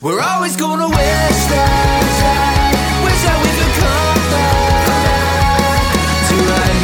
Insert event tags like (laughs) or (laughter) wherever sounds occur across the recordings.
We're always gonna wish that, wish that we could come back to right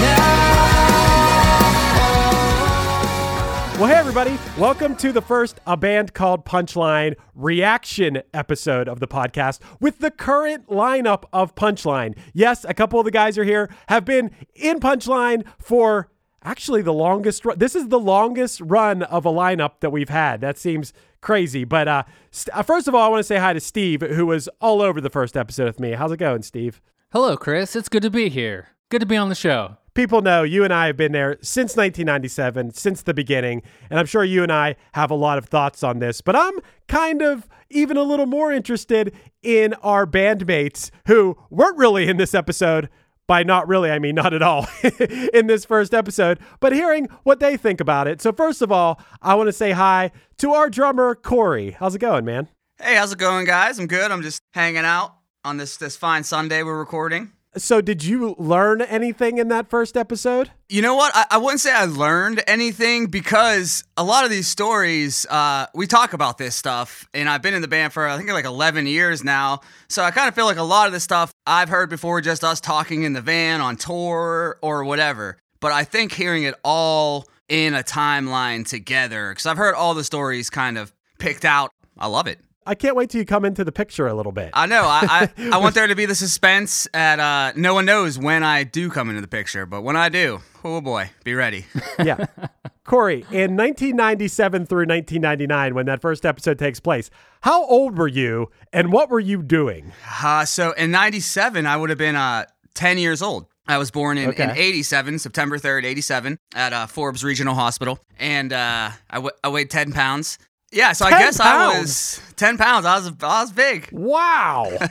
now. Well, hey, everybody. Welcome to the first A Band Called Punchline reaction episode of the podcast with the current lineup of Punchline. Yes, a couple of the guys are here, have been in Punchline for actually the longest run. This is the longest run of a lineup that we've had. That seems crazy. But uh, st- uh, first of all, I want to say hi to Steve, who was all over the first episode with me. How's it going, Steve? Hello, Chris. It's good to be here. Good to be on the show. people know you and I have been there since 1997, since the beginning, and I'm sure you and I have a lot of thoughts on this, but I'm kind of even a little more interested in our bandmates who weren't really in this episode. By not really, I mean not at all (laughs) in this first episode, but hearing what they think about it. So, first of all, I want to say hi to our drummer, Cory. How's it going, man? Hey, how's it going, guys? I'm good. I'm just hanging out on this this fine Sunday we're recording. So, did you learn anything in that first episode? You know what? I, I wouldn't say I learned anything because a lot of these stories, uh, we talk about this stuff, and I've been in the band for I think like 11 years now. So I kind of feel like a lot of this stuff I've heard before, just us talking in the van on tour or whatever. But I think hearing it all in a timeline together, because I've heard all the stories kind of picked out. I love it. I can't wait till you come into the picture a little bit. I know. I, I, (laughs) I want there to be the suspense at uh no one knows when I do come into the picture, but when I do, oh boy, be ready. (laughs) yeah. Cory, in 1997 through 1999, when that first episode takes place, how old were you and what were you doing? Uh, so in 97, I would have been uh 10 years old. I was born in, in 87, September 3rd, 87, at uh, Forbes Regional Hospital. And uh, I, w- I weighed 10 pounds. Yeah, so I 10 guess I was 10 pounds. I was, I was big. Wow. (laughs)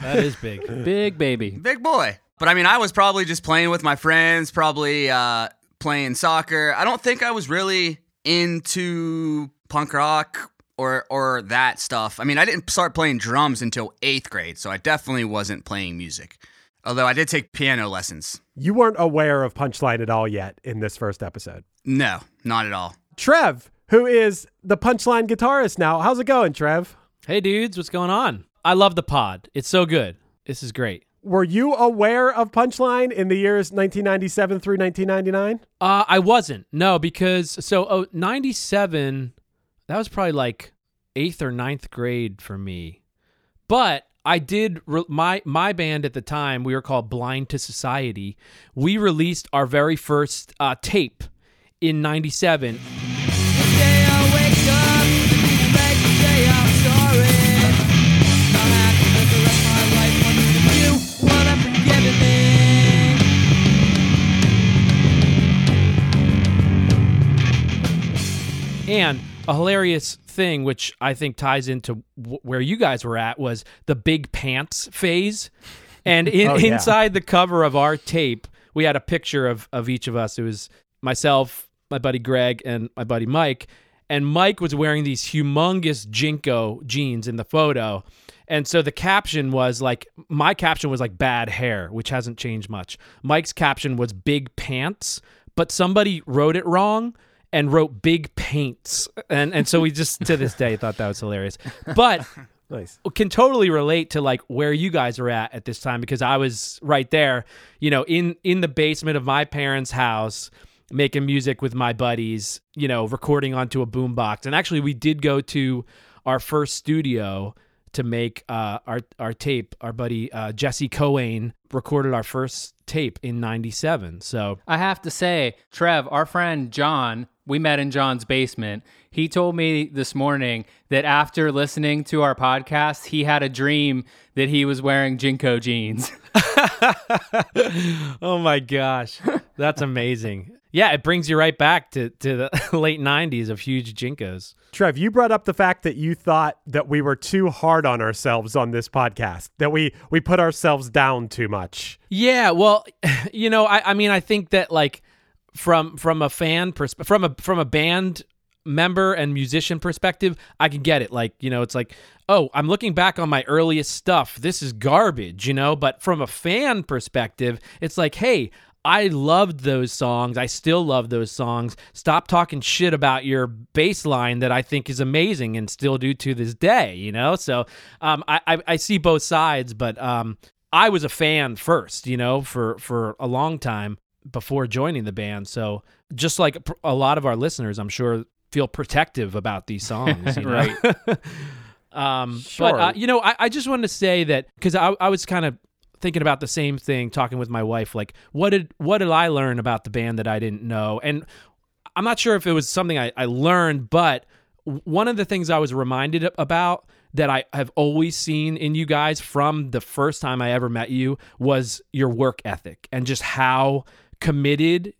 That is big. big baby. Big boy. But I mean, I was probably just playing with my friends, probably uh, playing soccer. I don't think I was really into punk rock or or that stuff. I mean, I didn't start playing drums until eighth grade, so I definitely wasn't playing music. Although I did take piano lessons. you weren't aware of Punchline at all yet in this first episode. No, not at all. Trev, who is the Punchline guitarist now. How's it going, Trev? Hey, dudes, what's going on? I love the pod. It's so good. This is great. Were you aware of Punchline in the years 1997 through 1999? Uh, I wasn't. No, because so oh, 97, that was probably like eighth or ninth grade for me. But I did re- my my band at the time. We were called Blind to Society. We released our very first uh, tape in '97. And a hilarious thing, which I think ties into w- where you guys were at, was the big pants phase. And (laughs) in, Oh, yeah. inside the cover of our tape, we had a picture of, of each of us. It was myself, my buddy Greg, and my buddy Mike. And Mike was wearing these humongous JNCO jeans in the photo. And so the caption was like, my caption was like bad hair, which hasn't changed much. Mike's caption was big pants, but somebody wrote it wrong and wrote big paints. And and so we just to this day thought that was hilarious. But (laughs) Nice. can totally relate to like where you guys are at at this time because I was right there, you know, in in the basement of my parents' house making music with my buddies, you know, recording onto a boombox. And actually we did go to our first studio to make uh, our our tape. Our buddy uh, Jesse Cohen recorded our first tape in '97. So I have to say, Trev, our friend John, we met in John's basement. He told me this morning that after listening to our podcast, he had a dream that he was wearing JNCO jeans. (laughs) oh my gosh, that's amazing. Yeah, it brings you right back to, to the (laughs) late 90s of huge JNCOs. Trev, you brought up the fact that you thought that we were too hard on ourselves on this podcast, that we we put ourselves down too much. Yeah, well, (laughs) you know, I, I mean, I think that like from from a fan perspective, from a from a band member and musician perspective, I can get it. Like, you know, it's like, oh, I'm looking back on my earliest stuff. This is garbage, you know. But from a fan perspective, it's like, hey, I loved those songs. I still love those songs. Stop talking shit about your bass line that I think is amazing and still do to this day, you know? So um, I, I, I see both sides, but um, I was a fan first, you know, for, for a long time before joining the band. So just like a lot of our listeners, I'm sure feel protective about these (laughs) songs, you know? Right. (laughs) um, Sure. But uh, you know, I, I just wanted to say that because I, I was kind of thinking about the same thing, talking with my wife, like what did what did I learn about the band that I didn't know? And I'm not sure if it was something I, I learned, but one of the things I was reminded about that I have always seen in you guys from the first time I ever met you was your work ethic and just how committed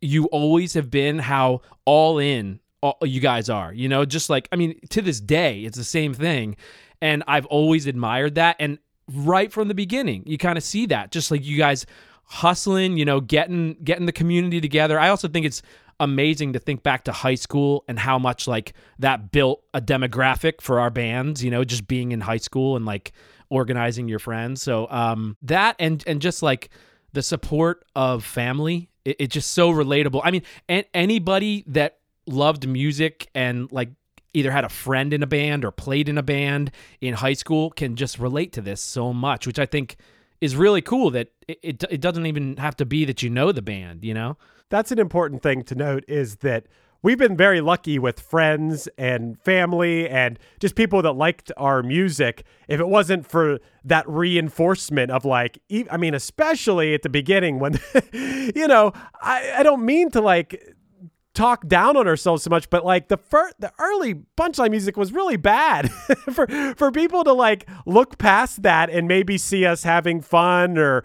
you always have been, how all in all, you guys are. You know, just like I mean, to this day, it's the same thing, and I've always admired that. And right from the beginning, you kind of see that, just like you guys hustling, you know, getting getting the community together. I also think it's amazing to think back to high school and how much like that built a demographic for our bands, you know, just being in high school and like organizing your friends. So um that and and just like the support of family, it, it's just so relatable. I mean, anybody that loved music and like either had a friend in a band or played in a band in high school can just relate to this so much, which I think is really cool that it, it, it doesn't even have to be that you know the band, you know? That's an important thing to note is that we've been very lucky with friends and family and just people that liked our music. If it wasn't for that reinforcement of like, I mean, especially at the beginning when, (laughs) you know, I, I don't mean to like talk down on ourselves so much, but like the fir- the early punchline music was really bad (laughs) for for people to like look past that and maybe see us having fun or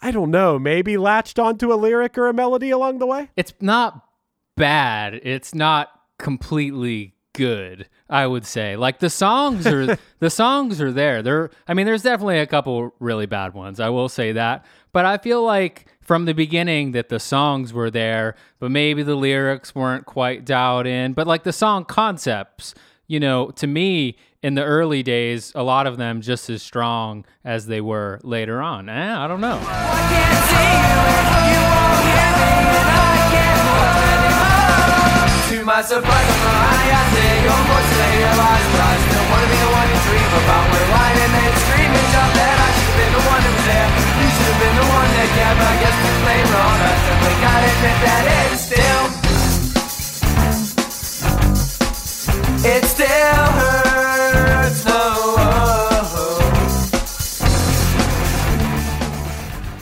I don't know, maybe latched onto a lyric or a melody along the way. It's not bad. It's not completely good. I would say. Like the songs are (laughs) the songs are there. There. I mean, there's definitely a couple really bad ones. I will say that. But I feel like from the beginning that the songs were there, but maybe the lyrics weren't quite dialed in. But like the song concepts, you know, to me in the early days, a lot of them just as strong as they were later on. Eh, I don't know. To my surprise, I'm high, I say, unfortunately, I lost trust. Don't wanna be the one you dream about. We're lying and screaming, jump that I should've been the one that was there. You should've been the one that kept, I guess we on us. And we gotta admit that it still, it still hurts. No.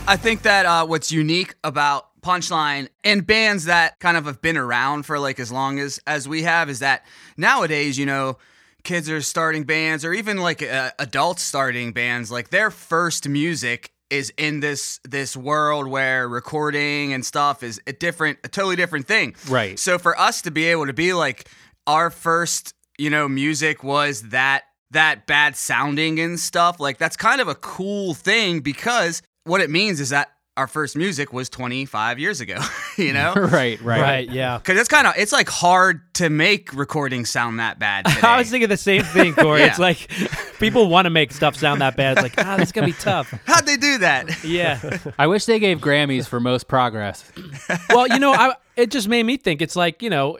I think that uh, what's unique about Punchline and bands that kind of have been around for like as long as as we have is that nowadays, you know, kids are starting bands or even like uh, adults starting bands, like their first music is in this this world where recording and stuff is a different, a totally different thing. Right. So for us to be able to be like our first, you know, music was that that bad sounding and stuff, like that's kind of a cool thing because what it means is that our first music was 25 years ago, (laughs) you know? (laughs) right, right, Right, yeah. (laughs) Cuz it's kind of it's like hard to make recordings sound that bad today. I was thinking the same thing, Cory. Yeah. It's like people want to make stuff sound that bad. It's like, ah, this is gonna be tough. How'd they do that? Yeah. I wish they gave Grammys for most progress. well, you know, I, it just made me think. It's like you know,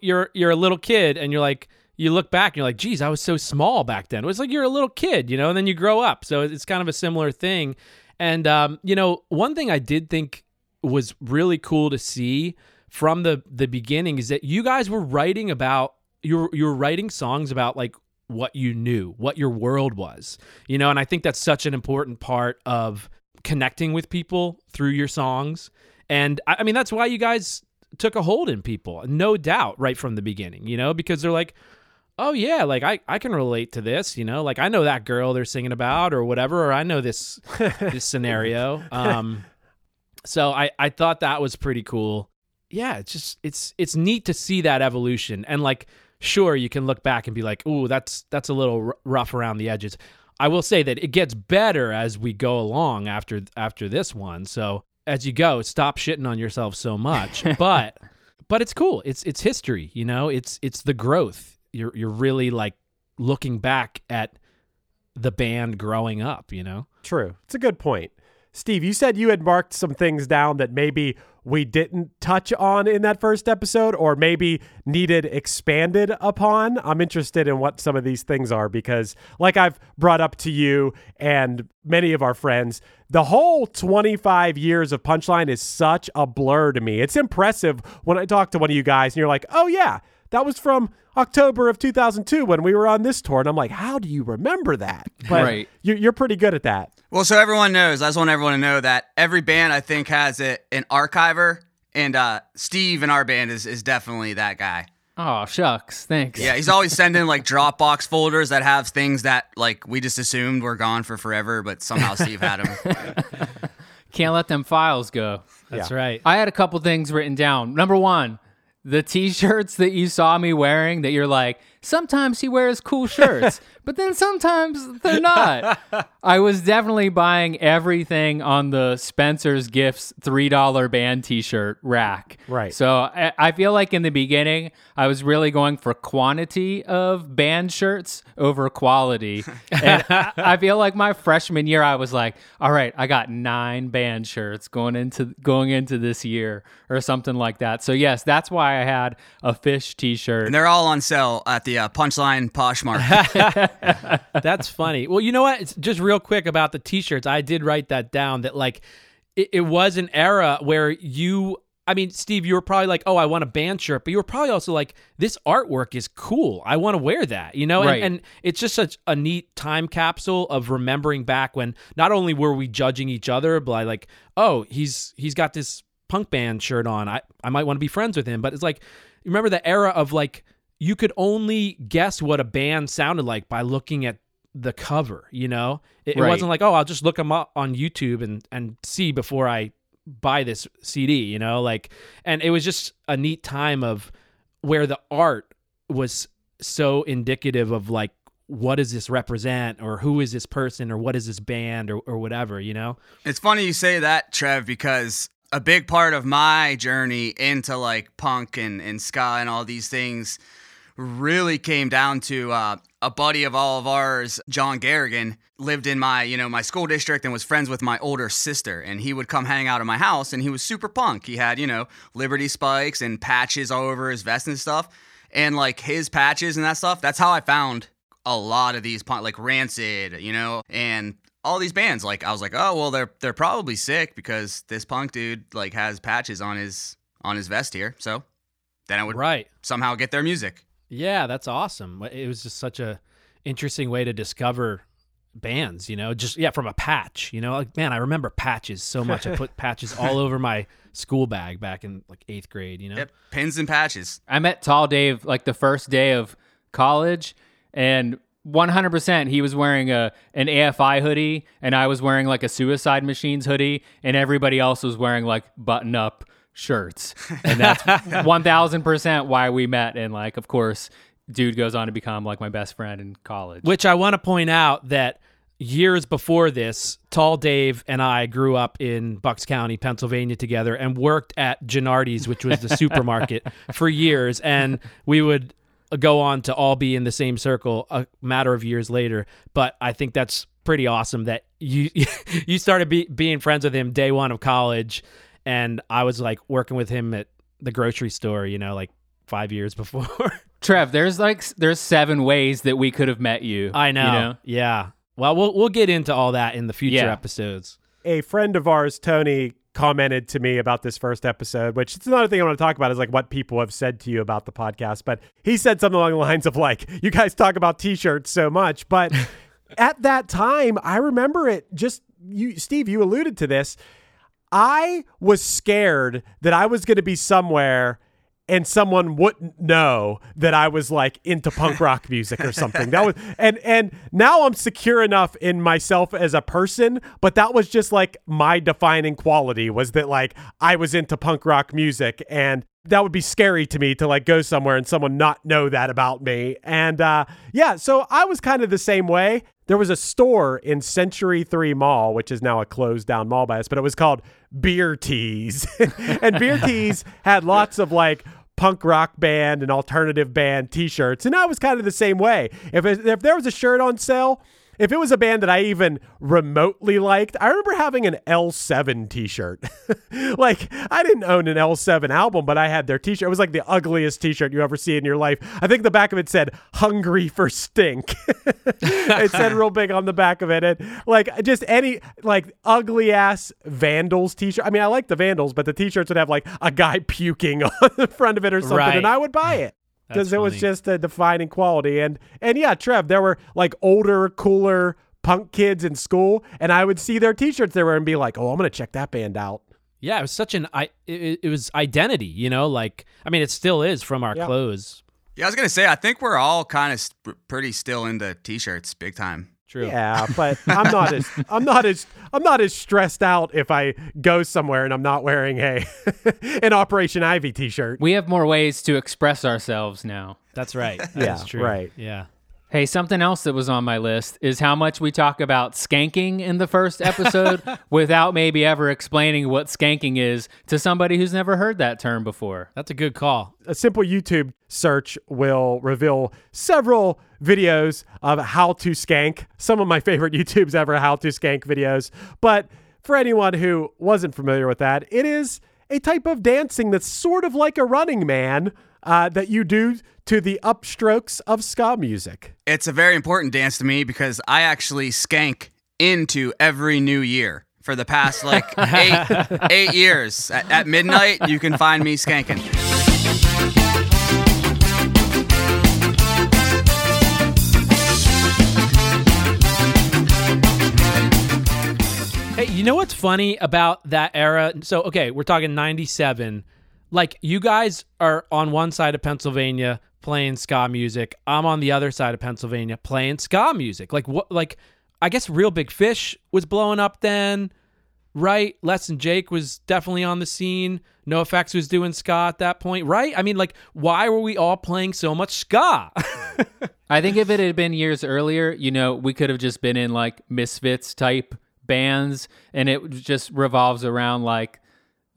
you're you're a little kid, and you're like, you look back, and you're like, geez, I was so small back then. It was like you're a little kid, you know, and then you grow up. So it's kind of a similar thing. And um, you know, one thing I did think was really cool to see from the the beginning is that you guys were writing about you were you were writing songs about like what you knew, what your world was. You know, and I think that's such an important part of connecting with people through your songs. And I, I mean that's why you guys took a hold in people, no doubt, right from the beginning, you know, because they're like, oh yeah, like I, I can relate to this, you know, like I know that girl they're singing about or whatever, or I know this (laughs) this scenario. Um so I, I thought that was pretty cool. Yeah, it's just it's it's neat to see that evolution. And like sure you can look back and be like, "Ooh, that's that's a little r- rough around the edges." I will say that it gets better as we go along after after this one. So, as you go, stop shitting on yourself so much. (laughs) But but it's cool. It's it's history, you know? It's it's the growth. You're you're really like looking back at the band growing up, you know? True. It's a good point. Steve, you said you had marked some things down that maybe we didn't touch on in that first episode or maybe needed expanded upon. I'm interested in what some of these things are because, like I've brought up to you and many of our friends, the whole 25 years of Punchline is such a blur to me. It's impressive when I talk to one of you guys and you're like, oh, yeah, that was from October of 2002 when we were on this tour. And I'm like, how do you remember that? (laughs) But Right. You're, you're pretty good at that. Well, so everyone knows, I just want everyone to know that every band I think has a, an archiver, and uh, Steve in our band is, is definitely that guy. Oh shucks, thanks. Yeah, he's always sending like Dropbox folders that have things that like we just assumed were gone for forever, but somehow Steve had them. (laughs) Can't let them files go. That's Yeah. right. I had a couple things written down. Number one, the t-shirts that you saw me wearing that you're like, sometimes he wears cool shirts, (laughs) but then sometimes they're not. (laughs) I was definitely buying everything on the Spencer's Gifts $3 band t-shirt rack. Right. So I, I feel like in the beginning, I was really going for quantity of band shirts over quality. (laughs) and I, I feel like my freshman year, I was like, all right, I got nine band shirts going into going into this year or something like that. So yes, that's why I had a Phish t-shirt. and they're all on sale at the uh, Punchline Poshmark. (laughs) (laughs) That's funny. Well, you know what? It's just real quick about the t-shirts. I did write that down that like it, it was an era where you I mean, Steve, you were probably like, "Oh, I want a band shirt," but you were probably also like, "This artwork is cool. I want to wear that." You know, and, Right. and it's just such a neat time capsule of remembering back when not only were we judging each other, but like, "Oh, he's he's got this punk band shirt on. I I might want to be friends with him." But it's like, remember the era of like you could only guess what a band sounded like by looking at the cover. You know, it, it wasn't like, "Oh, I'll just look them up on YouTube and and see before I." buy this CD, you know, like, and it was just a neat time of where the art was so indicative of like, what does this represent, or who is this person, or what is this band, or, or whatever, you know? It's funny you say that, Trev, because a big part of my journey into like punk and, and ska and all these things really came down to uh, a buddy of all of ours, John Garrigan, lived in my, you know, my school district and was friends with my older sister. And he would come hang out at my house and he was super punk. He had, you know, Liberty spikes and patches all over his vest and stuff. And like his patches and that stuff, that's how I found a lot of these punk like Rancid, you know, and all these bands. Like I was like, oh well, they're they're probably sick because this punk dude like has patches on his on his vest here. So then I would Right. somehow get their music. Yeah, that's awesome. It was just such a interesting way to discover bands, you know, just yeah, from a patch, you know, like man, I remember patches so much. I (laughs) put patches all over my school bag back in like eighth grade, you know. Yep, pins and patches. I met Tall Dave like the first day of college, and 100% he was wearing a an AFI hoodie, and I was wearing like a Suicide Machines hoodie, and everybody else was wearing like button up shirts, and that's (laughs) 1000% why we met. And like, of course, dude goes on to become like my best friend in college. Which I want to point out that years before this, Tall Dave and I grew up in Bucks County, Pennsylvania together and worked at Genuardi's, which was the (laughs) supermarket, for years. And we would go on to all be in the same circle a matter of years later. But I think that's pretty awesome that you (laughs) you started be, being friends with him day one of college. And I was like working with him at the grocery store, you know, like five years (laughs) before. Trev, there's like there's seven ways that we could have met you. I know. You know? Yeah. Well, we'll we'll get into all that in the future Yeah. episodes. a friend of ours, Tony, commented to me about this first episode, which it's another thing I want to talk about is like what people have said to you about the podcast. But he said something along the lines of like, you guys talk about t-shirts so much. But (laughs) at that time, I remember it just you Steve, you alluded to this. I was scared that I was going to be somewhere and someone wouldn't know that I was like into punk (laughs) rock music or something. That was and and now I'm secure enough in myself as a person, but that was just like my defining quality was that like I was into punk rock music and that would be scary to me to like go somewhere and someone not know that about me. And uh yeah, so I was kind of the same way. There was a store in Century 3 Mall, which is now a closed down mall by us, but it was called Beer Tees. (laughs) and Beer Tees (laughs) had lots of like punk rock band and alternative band t-shirts. And I was kind of the same way. If it, if there was a shirt on sale, if it was a band that I even remotely liked, I remember having an L7 t-shirt. (laughs) like I didn't own an L7 album, but I had their t-shirt. It was like the ugliest t-shirt you ever see in your life. I think the back of it said "Hungry for Stink." (laughs) it said (laughs) real big on the back of it, and like just any like ugly ass Vandals t-shirt. I mean, I like the Vandals, but the t-shirts would have like a guy puking on the front of it or something, Right. and I would buy it because it was just a defining quality. And and yeah, Trev, there were like older, cooler punk kids in school, and I would see their T-shirts they were and be like, "Oh, I'm gonna check that band out." Yeah, it was such an I. It, it was identity, you know. Like I mean, it still is from our Yeah. clothes. Yeah, I was gonna say I think we're all kind of sp- pretty still into t-shirts, big time. True. Yeah, (laughs) but I'm not as I'm not as I'm not as stressed out if I go somewhere and I'm not wearing a (laughs) an Operation Ivy T-shirt. We have more ways to express ourselves now. That's right. (laughs) That's Yeah, true. right. Yeah. Hey, something else that was on my list is how much we talk about skanking in the first episode (laughs) without maybe ever explaining what skanking is to somebody who's never heard that term before. That's a good call. a simple YouTube search will reveal several videos of how to skank. Some of my favorite (laughs) YouTubes ever how to skank videos. But for anyone who wasn't familiar with that, it is a type of dancing that's sort of like a running man uh, that you do to the upstrokes of ska music. It's a very important dance to me because I actually skank into every new year for the past like (laughs) eight eight years. At, at midnight, you can find me skanking. Hey, you know what's funny about that era? So, okay, we're talking 97. Like, you guys are on one side of Pennsylvania playing ska music. I'm on the other side of Pennsylvania playing ska music. Like, what, like, I guess Reel Big Fish was blowing up then, right? Less Than Jake was definitely on the scene. NOFX was doing ska at that point, right? I mean, like, why were we all playing so much ska? (laughs) I think if it had been years earlier, you know, we could have just been in like Misfits type bands and it just revolves around like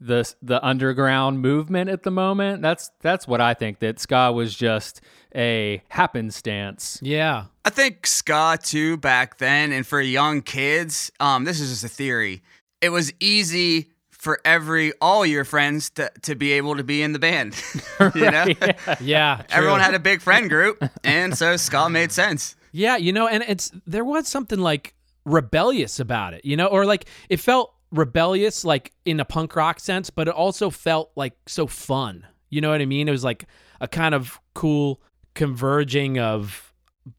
the the underground movement at the moment. That's that's what I think that ska was just a happenstance. yeah. I think ska too back then, and for young kids, um, this is just a theory. It was easy for every all your friends to, to be able to be in the band. (laughs) you (laughs) know, (laughs) Yeah. everyone true. had a big friend group, and so ska made sense. Yeah, you know, and it's there was something like rebellious about it, you know, or like it felt rebellious like in a punk rock sense, but it also felt like so fun. You know what I mean? It was like a kind of cool converging of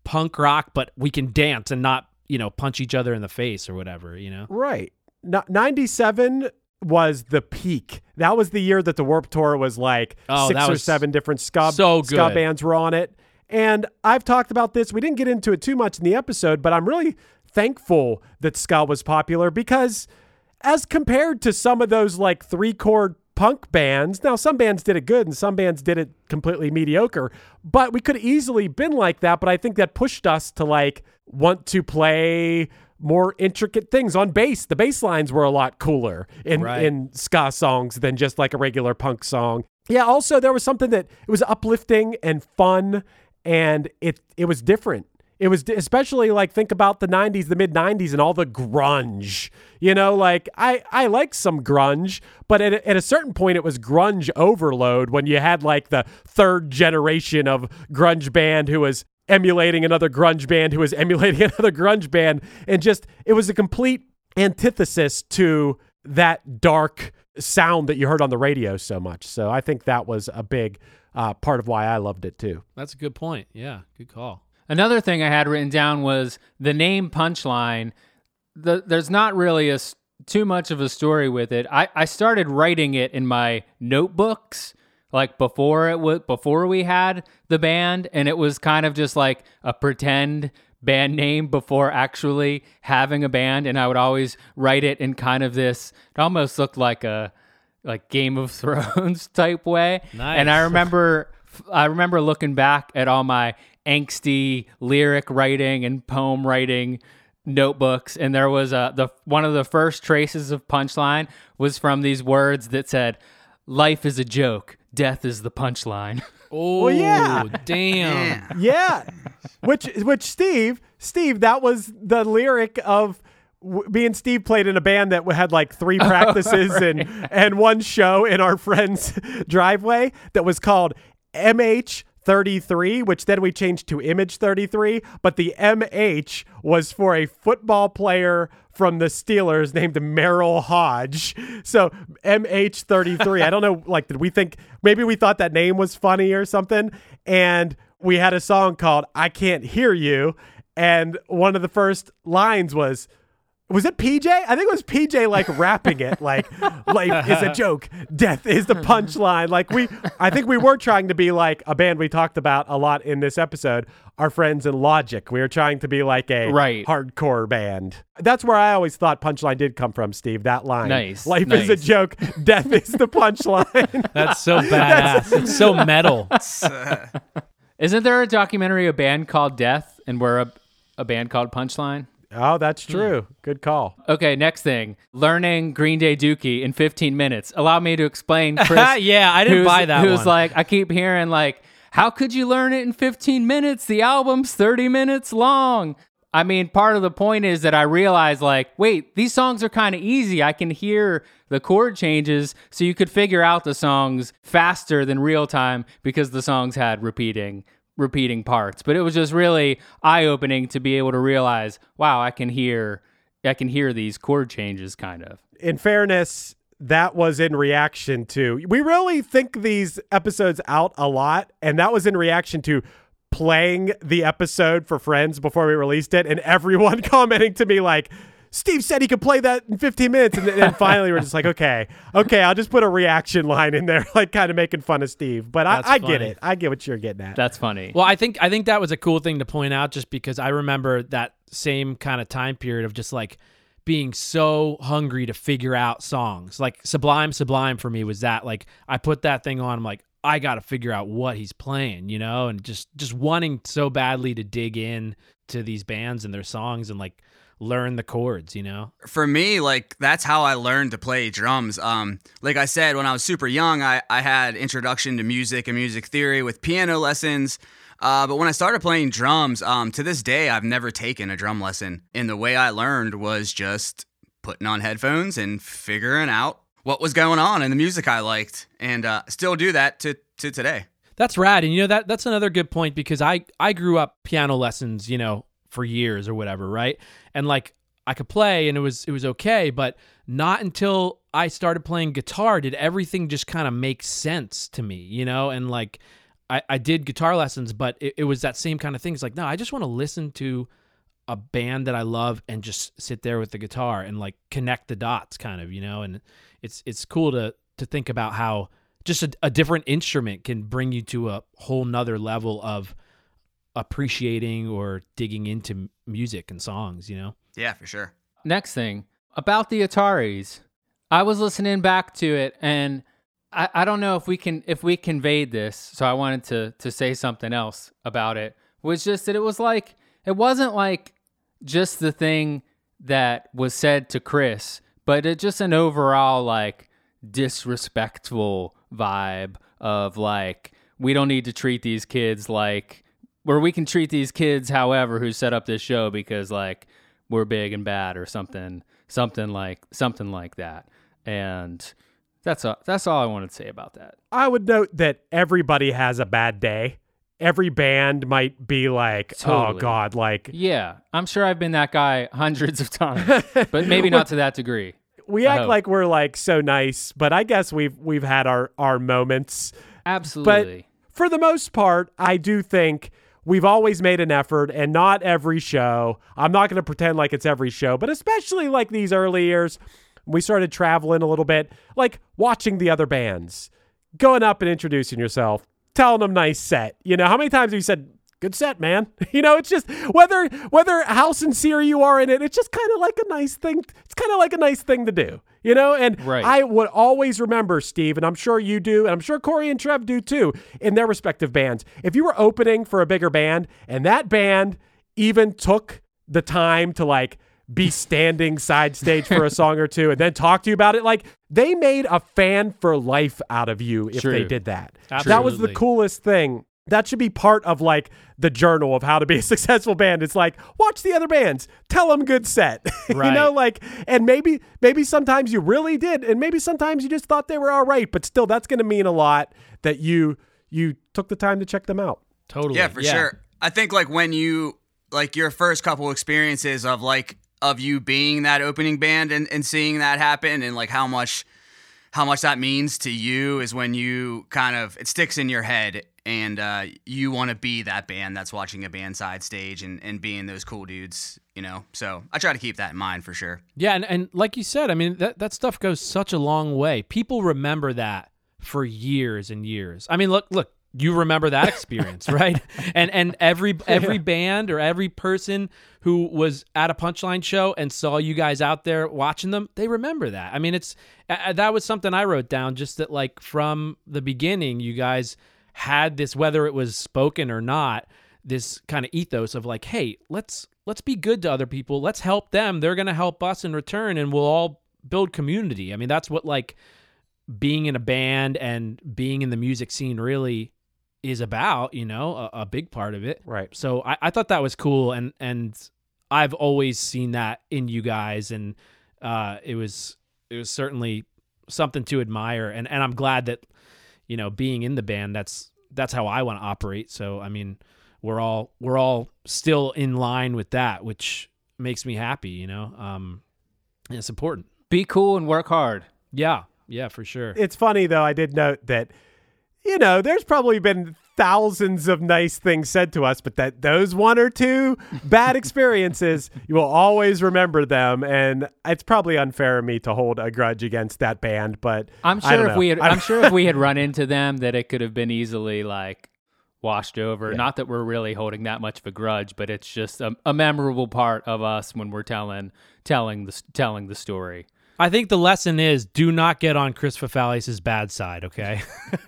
punk rock, but we can dance and not, you know, punch each other in the face or whatever, you know? Right. No- 97 was the peak. That was the year that the Warped Tour was like Oh, six or seven different ska, so ska bands were on it. And I've talked about this. We didn't get into it too much in the episode, but I'm really thankful that ska was popular because as compared to some of those like three chord punk bands, now some bands did it good and some bands did it completely mediocre, but we could easily been like that. But I think that pushed us to like want to play more intricate things on bass. The bass lines were a lot cooler in, Right. in ska songs than just like a regular punk song. Yeah, also there was something that it was uplifting and fun and it it was different. It was especially like think about the 90s, the mid 90s and all the grunge. You know, like I I like some grunge, but at at a certain point it was grunge overload when you had like the third generation of grunge band who was emulating another grunge band who was (laughs) emulating another grunge band and just it was a complete antithesis to that dark sound that you heard on the radio so much. So I think that was a big uh, part of why I loved it too. That's a good point. Yeah, good call. Another thing I had written down was the name Punchline. The, there's not really a too much of a story with it. I, I started writing it in my notebooks like before it was before we had the band and it was kind of just like a pretend band name before actually having a band and I would always write it in kind of this it almost looked like a like Game of (laughs) Thrones type way. Nice. And I remember I remember looking back at all my angsty lyric writing and poem writing notebooks and there was a the one of the first traces of punchline was from these words that said life is a joke death is the punchline (laughs) Oh, yeah. damn. Yeah. Yeah. which which Steve, Steve, that was the lyric of w- me and Steve played in a band that had like three (laughs) oh, practices and and one show in our friend's (laughs) driveway that was called MH 33, which then we changed to Image 33, but the MH was for a football player from the Steelers named Merril Hoge. So MH 33. I don't know, (laughs) like, did we think maybe we thought that name was funny or something? And we had a song called I Can't Hear You. And one of the first lines was, was it PJ? I think it was PJ like rapping it like life is a (laughs) joke, death is the punchline. Like we I think we were trying to be like a band we talked about a lot in this episode, our friends in Logic. We were trying to be like a Right. hardcore band. That's where I always thought punchline did come from, Steve. That line. Nice, Life is a joke, death is the punchline. (laughs) That's so (laughs) badass. it's so metal. Uh, Isn't there a documentary, a band called Death, and we're a, a band called Punchline? Oh, that's hmm. true. Good call. Okay, next thing. Learning Green Day Dookie in 15 minutes. Allow me to explain, (laughs) Chris. yeah, I didn't buy that Who's one. like, I keep hearing, like, how could you learn it in 15 minutes? The album's 30 minutes long. I mean, part of the point is that I realize, like, wait, these songs are kind of easy. I can hear the chord changes, so you could figure out the songs faster than real time because the songs had repeating repeating parts. But it was just really eye opening to be able to realize, wow, I can hear I can hear these chord changes kind of. in fairness, that was in reaction to we really think these episodes out a lot, and that was in reaction to playing the episode for friends before we released it, and everyone (laughs) commenting to me like. Steve said he could play that in 15 minutes. And then finally, we're just like, okay, okay, I'll just put a reaction line in there, (laughs) like kind of making fun of Steve. But I, I get it. I get what you're getting at. That's funny. Well, I think I think that was a cool thing to point out just because I remember that same kind of time period of just like being so hungry to figure out songs. Like Sublime Sublime for me was that like I put that thing on I'm like I got to figure out what he's playing, you know, and just just wanting so badly to dig in to these bands and their songs and like learn the chords, you know. for me, like that's how I learned to play drums. Um, like I said, when I was super young, I, I had introduction to music and music theory with piano lessons. Uh, but when I started playing drums, um, to this day, I've never taken a drum lesson. And the way I learned was just putting on headphones and figuring out what was going on in the music I liked, and uh, still do that to to today. That's rad, and you know that that's another good point because I I grew up piano lessons, you know, for years or whatever, right? And like I could play and it was it was okay, but not until I started playing guitar did everything just kind of make sense to me, you know? And like I, I did guitar lessons, but it, it was that same kind of thing. It's like, no, I just want to listen to a band that I love and just sit there with the guitar and like connect the dots kind of, you know? And it's it's cool to to think about how just a, a different instrument can bring you to a whole nother level of appreciating or digging into music and songs, you know? Yeah, for sure. Next thing about the Ataris, I was listening back to it, and I, I don't know if we can if we conveyed this, so I wanted to to say something else about it. Was just that it was like it wasn't like just the thing that was said to Chris, but it just an overall like disrespectful vibe of like we don't need to treat these kids like where we can treat these kids however who set up this show because like we're big and bad or something something like something like that and that's all that's all i wanted to say about that I would note that everybody has a bad day. Every band might be like, oh God, like yeah i'm sure i've been that guy hundreds of times (laughs) but maybe not to that degree we I act hope. like we're like so nice, but I guess we've we've had our our moments. absolutely but For the most part, I do think we've always made an effort and not every show. I'm not going to pretend like it's every show, but especially like these early years, we started traveling a little bit, like watching the other bands, going up and introducing yourself, telling them nice set. You know, how many times have you said, good set, man? (laughs) You know, it's just whether whether how sincere you are in it, it's just kind of like a nice thing. It's kind of like a nice thing to do. You know, and Right. I would always remember, Steve, and I'm sure you do, and I'm sure Cory and Trev do too, in their respective bands. If you were opening for a bigger band and that band even took the time to like be (laughs) standing side stage for a song or two and then talk to you about it. Like they made a fan for life out of you if True. they did that. That was the coolest thing. That should be part of like the journal of how to be a (laughs) successful band. It's like watch the other bands, tell them good set, (laughs) you know, like and maybe maybe sometimes you really did, and maybe sometimes you just thought they were all right, but still that's going to mean a lot that you you took the time to check them out. Totally. Yeah, for sure. I think like when you like your first couple experiences of like of you being that opening band and, and seeing that happen and like how much how much that means to you is when you kind of it sticks in your head and uh, you want to be that band that's watching a band side stage and, and being those cool dudes, you know. So I try to keep that in mind for sure. Yeah, and, and like you said, I mean that that stuff goes such a long way. People remember that for years and years. I mean, look, look, you remember that experience, (laughs) right? And and every every band or every person who was at a punchline show and saw you guys out there watching them, they remember that. I mean, it's uh, that was something I wrote down just that like from the beginning, you guys had this whether it was spoken or not this kind of ethos of like hey let's let's be good to other people let's help them they're going to help us in return and we'll all build community i mean that's what like being in a band and being in the music scene really is about you know a, a big part of it Right. so I, I thought that was cool and and i've always seen that in you guys and uh it was it was certainly something to admire and and i'm glad that you know being in the band that's that's how i want to operate so i mean we're all we're all still in line with that which makes me happy you know um and it's important Be cool and work hard. yeah yeah for sure It's funny though. I did note that you know there's probably been thousands of nice things said to us, but that those one or two bad (laughs) experiences, you will always remember them, and it's probably unfair of me to hold a grudge against that band. But I'm sure if we had, I'm sure if we had run (laughs) into them, that it could have been easily like washed over. Not that we're really holding that much of a grudge, but it's just a, a memorable part of us when we're telling telling the telling the story. I think the lesson is do not get on chris Fafalios's bad side okay (laughs)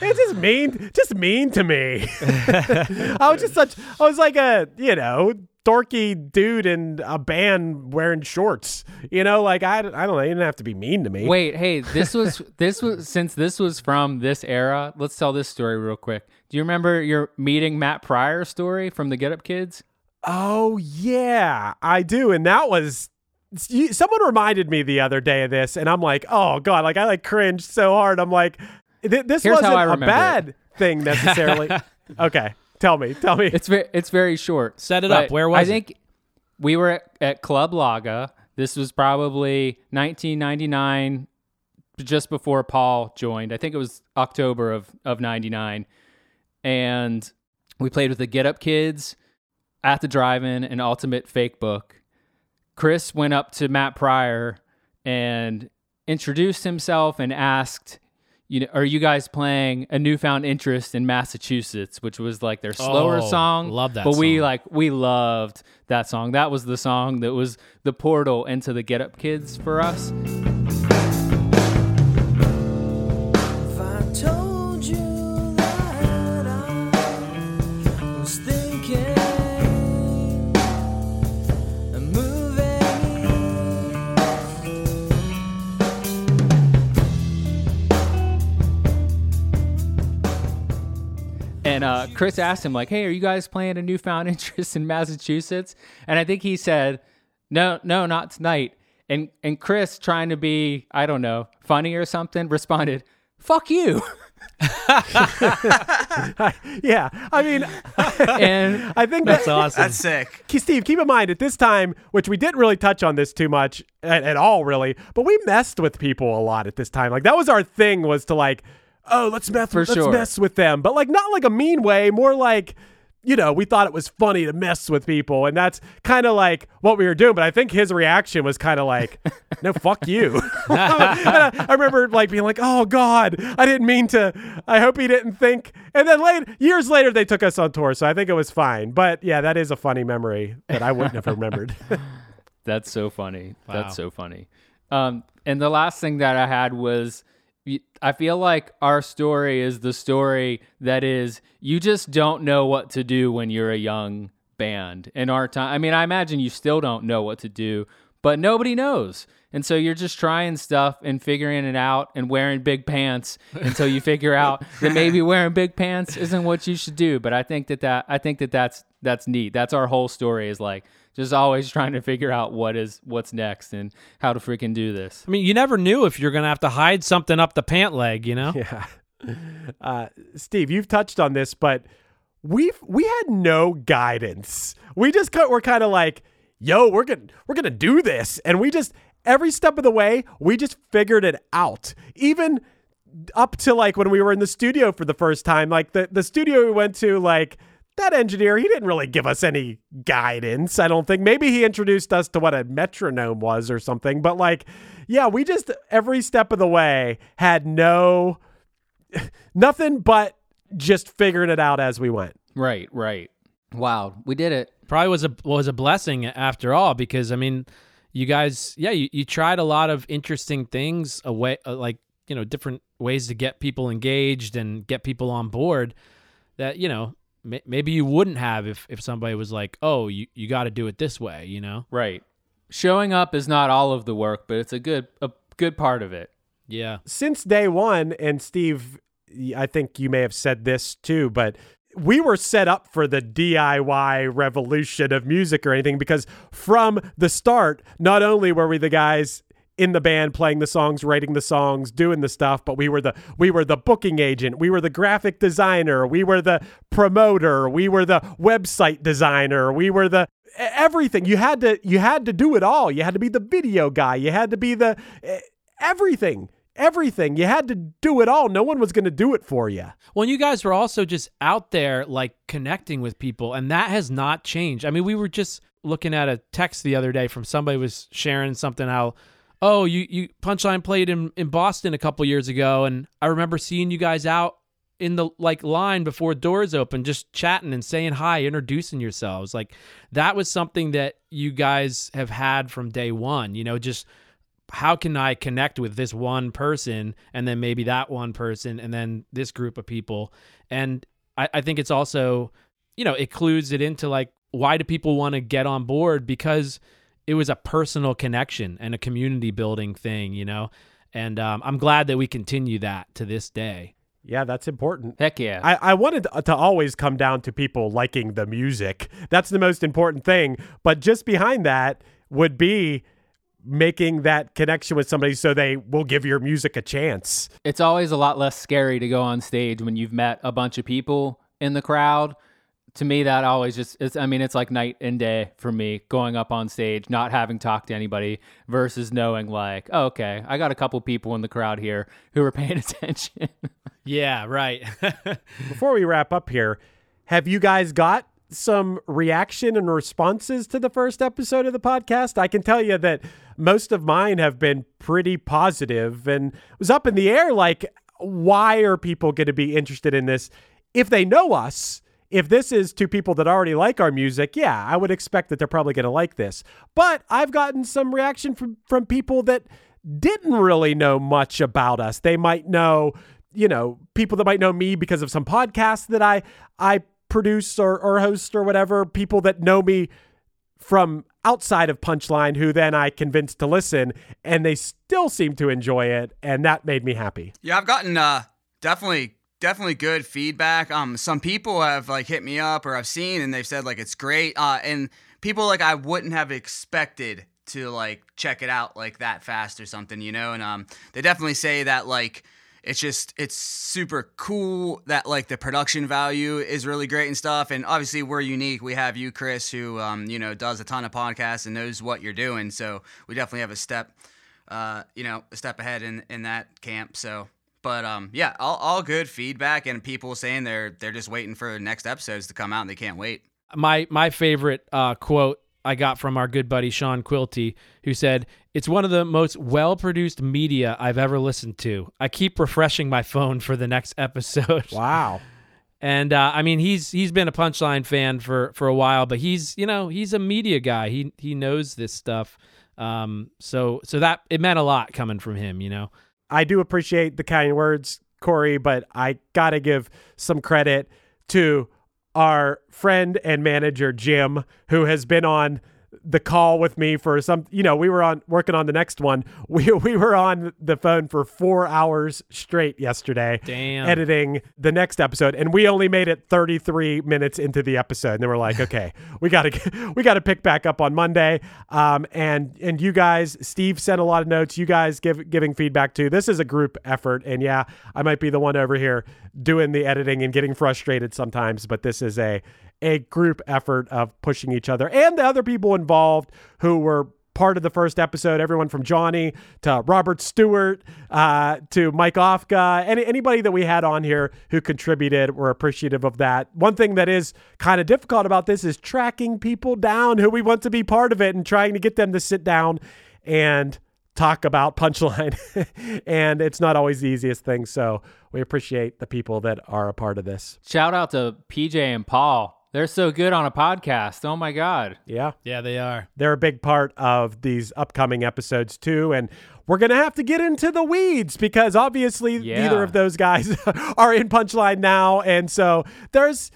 it's just mean, just mean to me. (laughs) I was just such, I was like a, you know, dorky dude in a band wearing shorts. You know, like I, I don't know, you didn't have to be mean to me. Wait, hey, this was this was since this was from this era. Let's tell this story real quick. Do you remember your meeting Matt Pryor story from the Get Up Kids? Oh yeah, I do, and that was. You- Someone reminded me the other day of this, and I'm like, oh god, like I like cringed so hard. I'm like, th- this Here's wasn't I a remember bad thing necessarily. (laughs) okay, tell me, tell me. It's very it's very short. Set it But up. Where was I it? think we were at, at Club Laga. This was probably 1999, just before Paul joined. I think it was October of of 99, and we played with the Get Up Kids at the drive-in and Ultimate Fake Book. Chris went up to Matt Pryor and introduced himself and asked, you know, are you guys playing a newfound interest in Massachusetts, which was like their slower Oh, song. love that But we like we loved that song. That was the song that was the portal into the Get Up Kids for us. And uh, Chris asked him like, "Hey, are you guys playing a newfound (laughs) interest in Massachusetts?" And I think he said, "No, no, not tonight." And and Chris, trying to be, I don't know, funny or something, responded, "Fuck you." (laughs) yeah, I mean, (laughs) and I think that's that, awesome That's sick. Steve, keep in mind at this time, which we didn't really touch on this too much at, at all, really, but we messed with people a lot at this time. Like that was our thing, was to like, oh, let's mess, For let's sure. mess with them, but like not like a mean way, more like. You know, we thought it was funny to mess with people, and that's kind of like what we were doing. But I think his reaction was kind of like, "No, fuck you." (laughs) I, I remember like being like, "Oh God, I didn't mean to. I hope he didn't think." And then later, years later, they took us on tour, so I think it was fine. But yeah, that is a funny memory that I wouldn't have remembered. (laughs) That's so funny. Wow. That's so funny. Um, and the last thing that I had was y- I feel like our story is the story that is you just don't know what to do when you're a young band in our time. I mean, I imagine you still don't know what to do, but nobody knows. And so you're just trying stuff and figuring it out and wearing big pants until you figure out (laughs) that maybe wearing big pants isn't what you should do. But I think that that I think that that's that's neat. That's our whole story is like just always trying to figure out what is what's next and how to freaking do this. I mean, you never knew if you're gonna have to hide something up the pant leg, you know? Yeah. (laughs) Uh, Steve, you've touched on this, but we've we had no guidance. We just cut, we're kind of like, yo, we're gonna we're gonna do this, and we just every step of the way we just figured it out. Even up to like when we were in the studio for the first time, like the the studio we went to, like that engineer, he didn't really give us any guidance. I don't think. Maybe he introduced us to what a metronome was or something, but like, yeah, we just every step of the way had no (laughs) nothing but just figuring it out as we went. Right, right. Wow, we did it. Probably was a was a blessing after all because I mean, you guys, yeah, you, you tried a lot of interesting things away, uh, like you know, different ways to get people engaged and get people on board. That you know, may, maybe you wouldn't have if if somebody was like, oh, you you got to do it this way, you know? Right. Showing up is not all of the work, but it's a good a good part of it. Yeah. Since day one, and Steve, I think you may have said this too, but we were set up for the DIY revolution of music or anything because from the start, not only were we the guys in the band playing the songs, writing the songs, doing the stuff, but we were the we were the booking agent, we were the graphic designer, we were the promoter, we were the website designer, we were the everything. You had to you had to do it all. You had to be the video guy, you had to be the everything. Everything. You had to do it all. No one was going to do it for you. Well, you guys were also just out there like connecting with people, and that has not changed. I mean, we were just looking at a text the other day from somebody was sharing something how, oh, you you Punchline played in in Boston a couple years ago, and I remember seeing you guys out in the like line before doors open, just chatting and saying hi, introducing yourselves. Like that was something that you guys have had from day one. You know, just how can I connect with this one person and then maybe that one person and then this group of people? And I, I think it's also, you know, it clues it into like, why do people want to get on board? Because it was a personal connection and a community building thing, you know? And um, I'm glad that we continue that to this day. Yeah, that's important. Heck yeah. I, I wanted to always come down to people liking the music. That's the most important thing. But just behind that would be making that connection with somebody so they will give your music a chance. it's always a lot less scary to go on stage when you've met a bunch of people in the crowd. To me, that always just it's I mean, it's like night and day for me going up on stage, not having talked to anybody versus knowing like, oh, okay, I got a couple people in the crowd here who are (laughs) paying attention. Yeah, right. (laughs) Before we wrap up here, have you guys got some reaction and responses to the first episode of the podcast? I can tell you that most of mine have been pretty positive and was up in the air like, why are people going to be interested in this? If they know us, if this is to people that already like our music, yeah, I would expect that they're probably going to like this. But I've gotten some reaction from from people that didn't really know much about us. They might know, you know, people that might know me because of some podcasts that I I produce or, or host or whatever, people that know me from outside of Punchline who then I convinced to listen and they still seem to enjoy it and that made me happy. Yeah, I've gotten uh definitely definitely good feedback. Um some people have like hit me up or I've seen and they've said like it's great. Uh and people like I wouldn't have expected to like check it out like that fast or something, you know? And um they definitely say that like it's just it's super cool that like the production value is really great and stuff and obviously we're unique. We have you chris who um, you know does a ton of podcasts and knows what you're doing so we definitely have a step uh, you know a step ahead in in that camp so. But um, yeah all, all good feedback and people saying they're they're just waiting for next episodes to come out and they can't wait. My my favorite uh, quote I got from our good buddy Sean Quilty, who said, "It's one of the most well-produced media I've ever listened to. I keep refreshing my phone for the next (laughs) episode." Wow. And uh, I mean, he's he's been a Punchline fan for for a while, but he's you know he's a media guy. He he knows this stuff. Um, so so that it meant a lot coming from him. You know. I do appreciate the kind words, Cory, but I got to give some credit to our friend and manager Jim, who has been on the call with me for some you know we were on working on the next one. (laughs) We, we were on the phone for four hours straight yesterday Damn. editing the next episode and we only made it 33 minutes into the episode. And then we're like (laughs) okay we gotta we gotta pick back up on monday. Um, and and you guys steve sent a lot of notes. You guys give giving feedback too. This is a group effort and yeah i might be the one over here doing the editing and getting frustrated sometimes but this is a a group effort of pushing each other and the other people involved who were part of the first episode. Everyone from Johnny to Robert Stewart uh, to Mike Ofka, any, anybody that we had on here who contributed, we're appreciative of that. One thing that is kind of difficult about this is tracking people down who we want to be part of it and trying to get them to sit down and talk about punchline (laughs) and it's not always the easiest thing so we appreciate the people that are a part of this Shout out to PJ and Paul. They're so good on a podcast. Oh my God. yeah Yeah, they are. they're a big part of these upcoming episodes too and we're gonna have to get into the weeds because obviously Yeah. neither of those guys (laughs) are in punchline now and so there's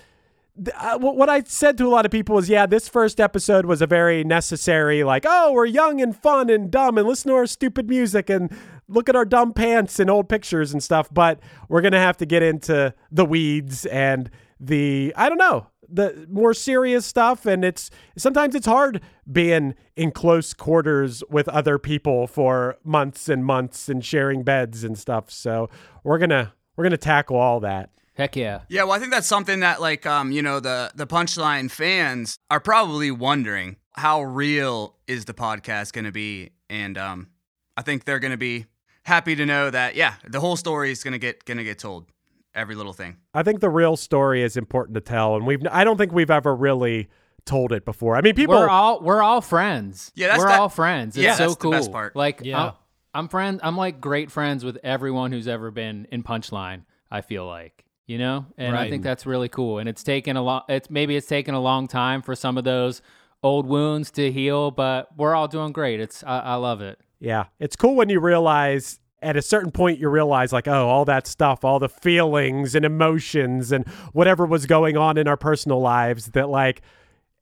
uh, what I said to a lot of people is, yeah, this first episode was a very necessary, like, oh, we're young and fun and dumb and listen to our stupid music and look at our dumb pants and old pictures and stuff. But we're going to have to get into the weeds and the, I don't know, the more serious stuff. And it's sometimes it's hard being in close quarters with other people for months and months and sharing beds and stuff. So we're going to, we're going to tackle all that. Heck yeah. Yeah, well, I think that's something that, like, um, you know, the the punchline fans are probably wondering how real is the podcast going to be, and um, I think they're going to be happy to know that, yeah, the whole story is going to get going to get told, every little thing. I think the real story is important to tell, and we've I don't think we've ever really told it before. I mean, people we're all we're all friends. Yeah, that's we're that- all friends. It's yeah, so that's the cool. best part. Like, Yeah. I'm, I'm friend. I'm like great friends with everyone who's ever been in Punchline. I feel like you know, and I think that's really cool. And it's taken a lot. It's maybe it's taken a long time for some of those old wounds to heal, but we're all doing great. It's I, I love it. yeah, it's cool when you realize at a certain point you realize like oh all that stuff all the feelings and emotions and whatever was going on in our personal lives that like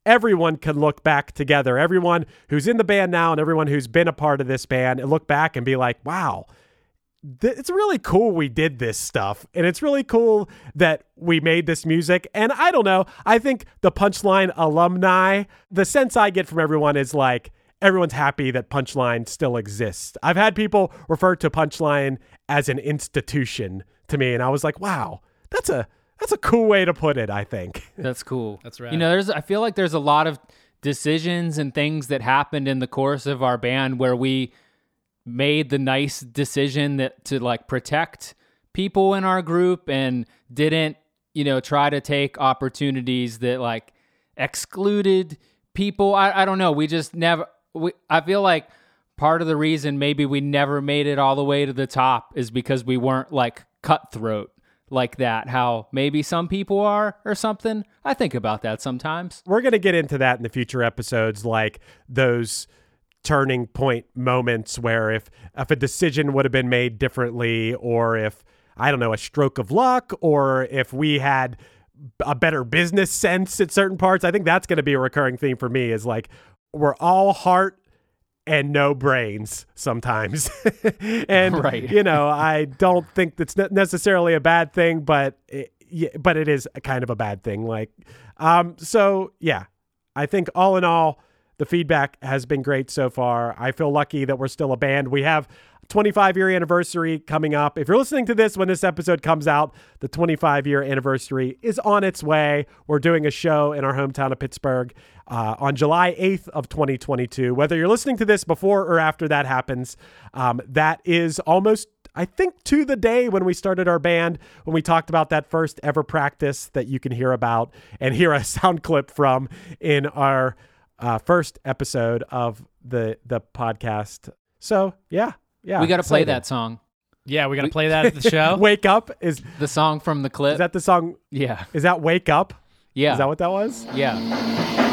everyone can look back together. Everyone who's in the band now and everyone who's been a part of this band and look back and be like wow th- it's really cool we did this stuff. And it's really cool that we made this music. And i don't know i think the punchline alumni the sense i get from everyone is like everyone's happy that punchline still exists i've had people refer to punchline as an institution to me and i was like wow that's a that's a cool way to put it i think (laughs) That's cool. That's right. You know, there's I feel like there's a lot of decisions and things that happened in the course of our band where we made the nice decision that to like protect people in our group and didn't, you know, try to take opportunities that like excluded people. I, I don't know. We just never we I feel like part of the reason maybe we never made it all the way to the top is because we weren't like cutthroat like that how maybe some people are or something. I think about that sometimes. We're going to get into that in the future episodes like those turning point moments where if if a decision would have been made differently or if i don't know a stroke of luck or if we had a better business sense at certain parts. I think that's going to be a recurring theme for me is like we're all heart and no brains sometimes. (laughs) And Right. you know i don't think that's necessarily a bad thing but it, but it is a kind of a bad thing. Like um so yeah i think all in all the feedback has been great so far. I feel lucky that we're still a band. We have 25 year anniversary coming up. If you're listening to this when this episode comes out the 25 year anniversary is on its way. We're doing a show in our hometown of pittsburgh uh, on July 8th of 2022. Whether you're listening to this before or after that happens, um, that is almost I think to the day when we started our band, when we talked about that first ever practice that you can hear about and hear a (laughs) sound clip from in our uh, first episode of the the podcast. So yeah, yeah, we got to play that song yeah, we're gonna play that at the (laughs) show. Wake up is the song from the clip is that the song? yeah Is that Wake Up? yeah Is that what that was? yeah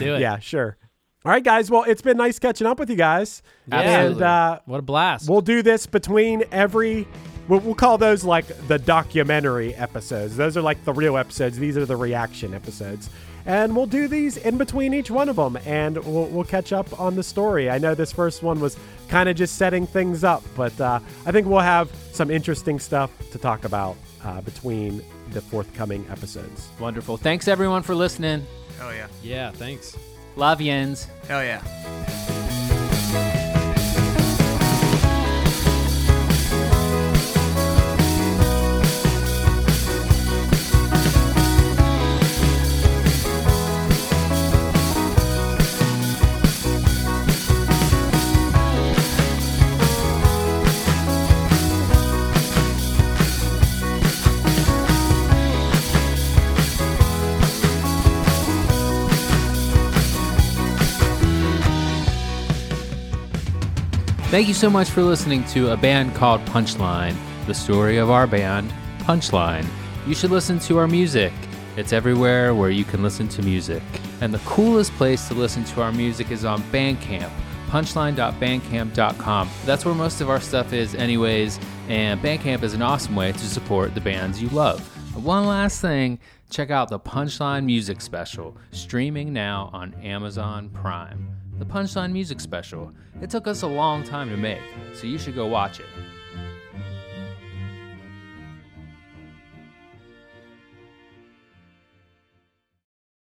do it. Yeah, sure. All right, guys. Well, it's been nice catching up with you guys. Absolutely. And uh, What a blast. we'll do this between every. We'll, we'll call those like the documentary episodes. Those are like the real episodes. These are the reaction episodes. And we'll do these in between each one of them, and we'll, we'll catch up on the story. I know this first one was kind of just setting things up, but uh, I think we'll have some interesting stuff to talk about uh, between the forthcoming episodes. Wonderful. Thanks everyone for listening. Hell yeah. yeah, thanks. Love yins. Hell yeah. Thank you so much for listening to a band called Punchline, the story of our band, Punchline. You should listen to our music. It's everywhere where you can listen to music. And the coolest place to listen to our music is on Bandcamp, punchline.bandcamp.com. That's where most of our stuff is, anyways, and Bandcamp is an awesome way to support the bands you love. One last thing check out the Punchline Music Special, streaming now on Amazon Prime. The Punchline Music Special. It took us a long time to make, so you should go watch it.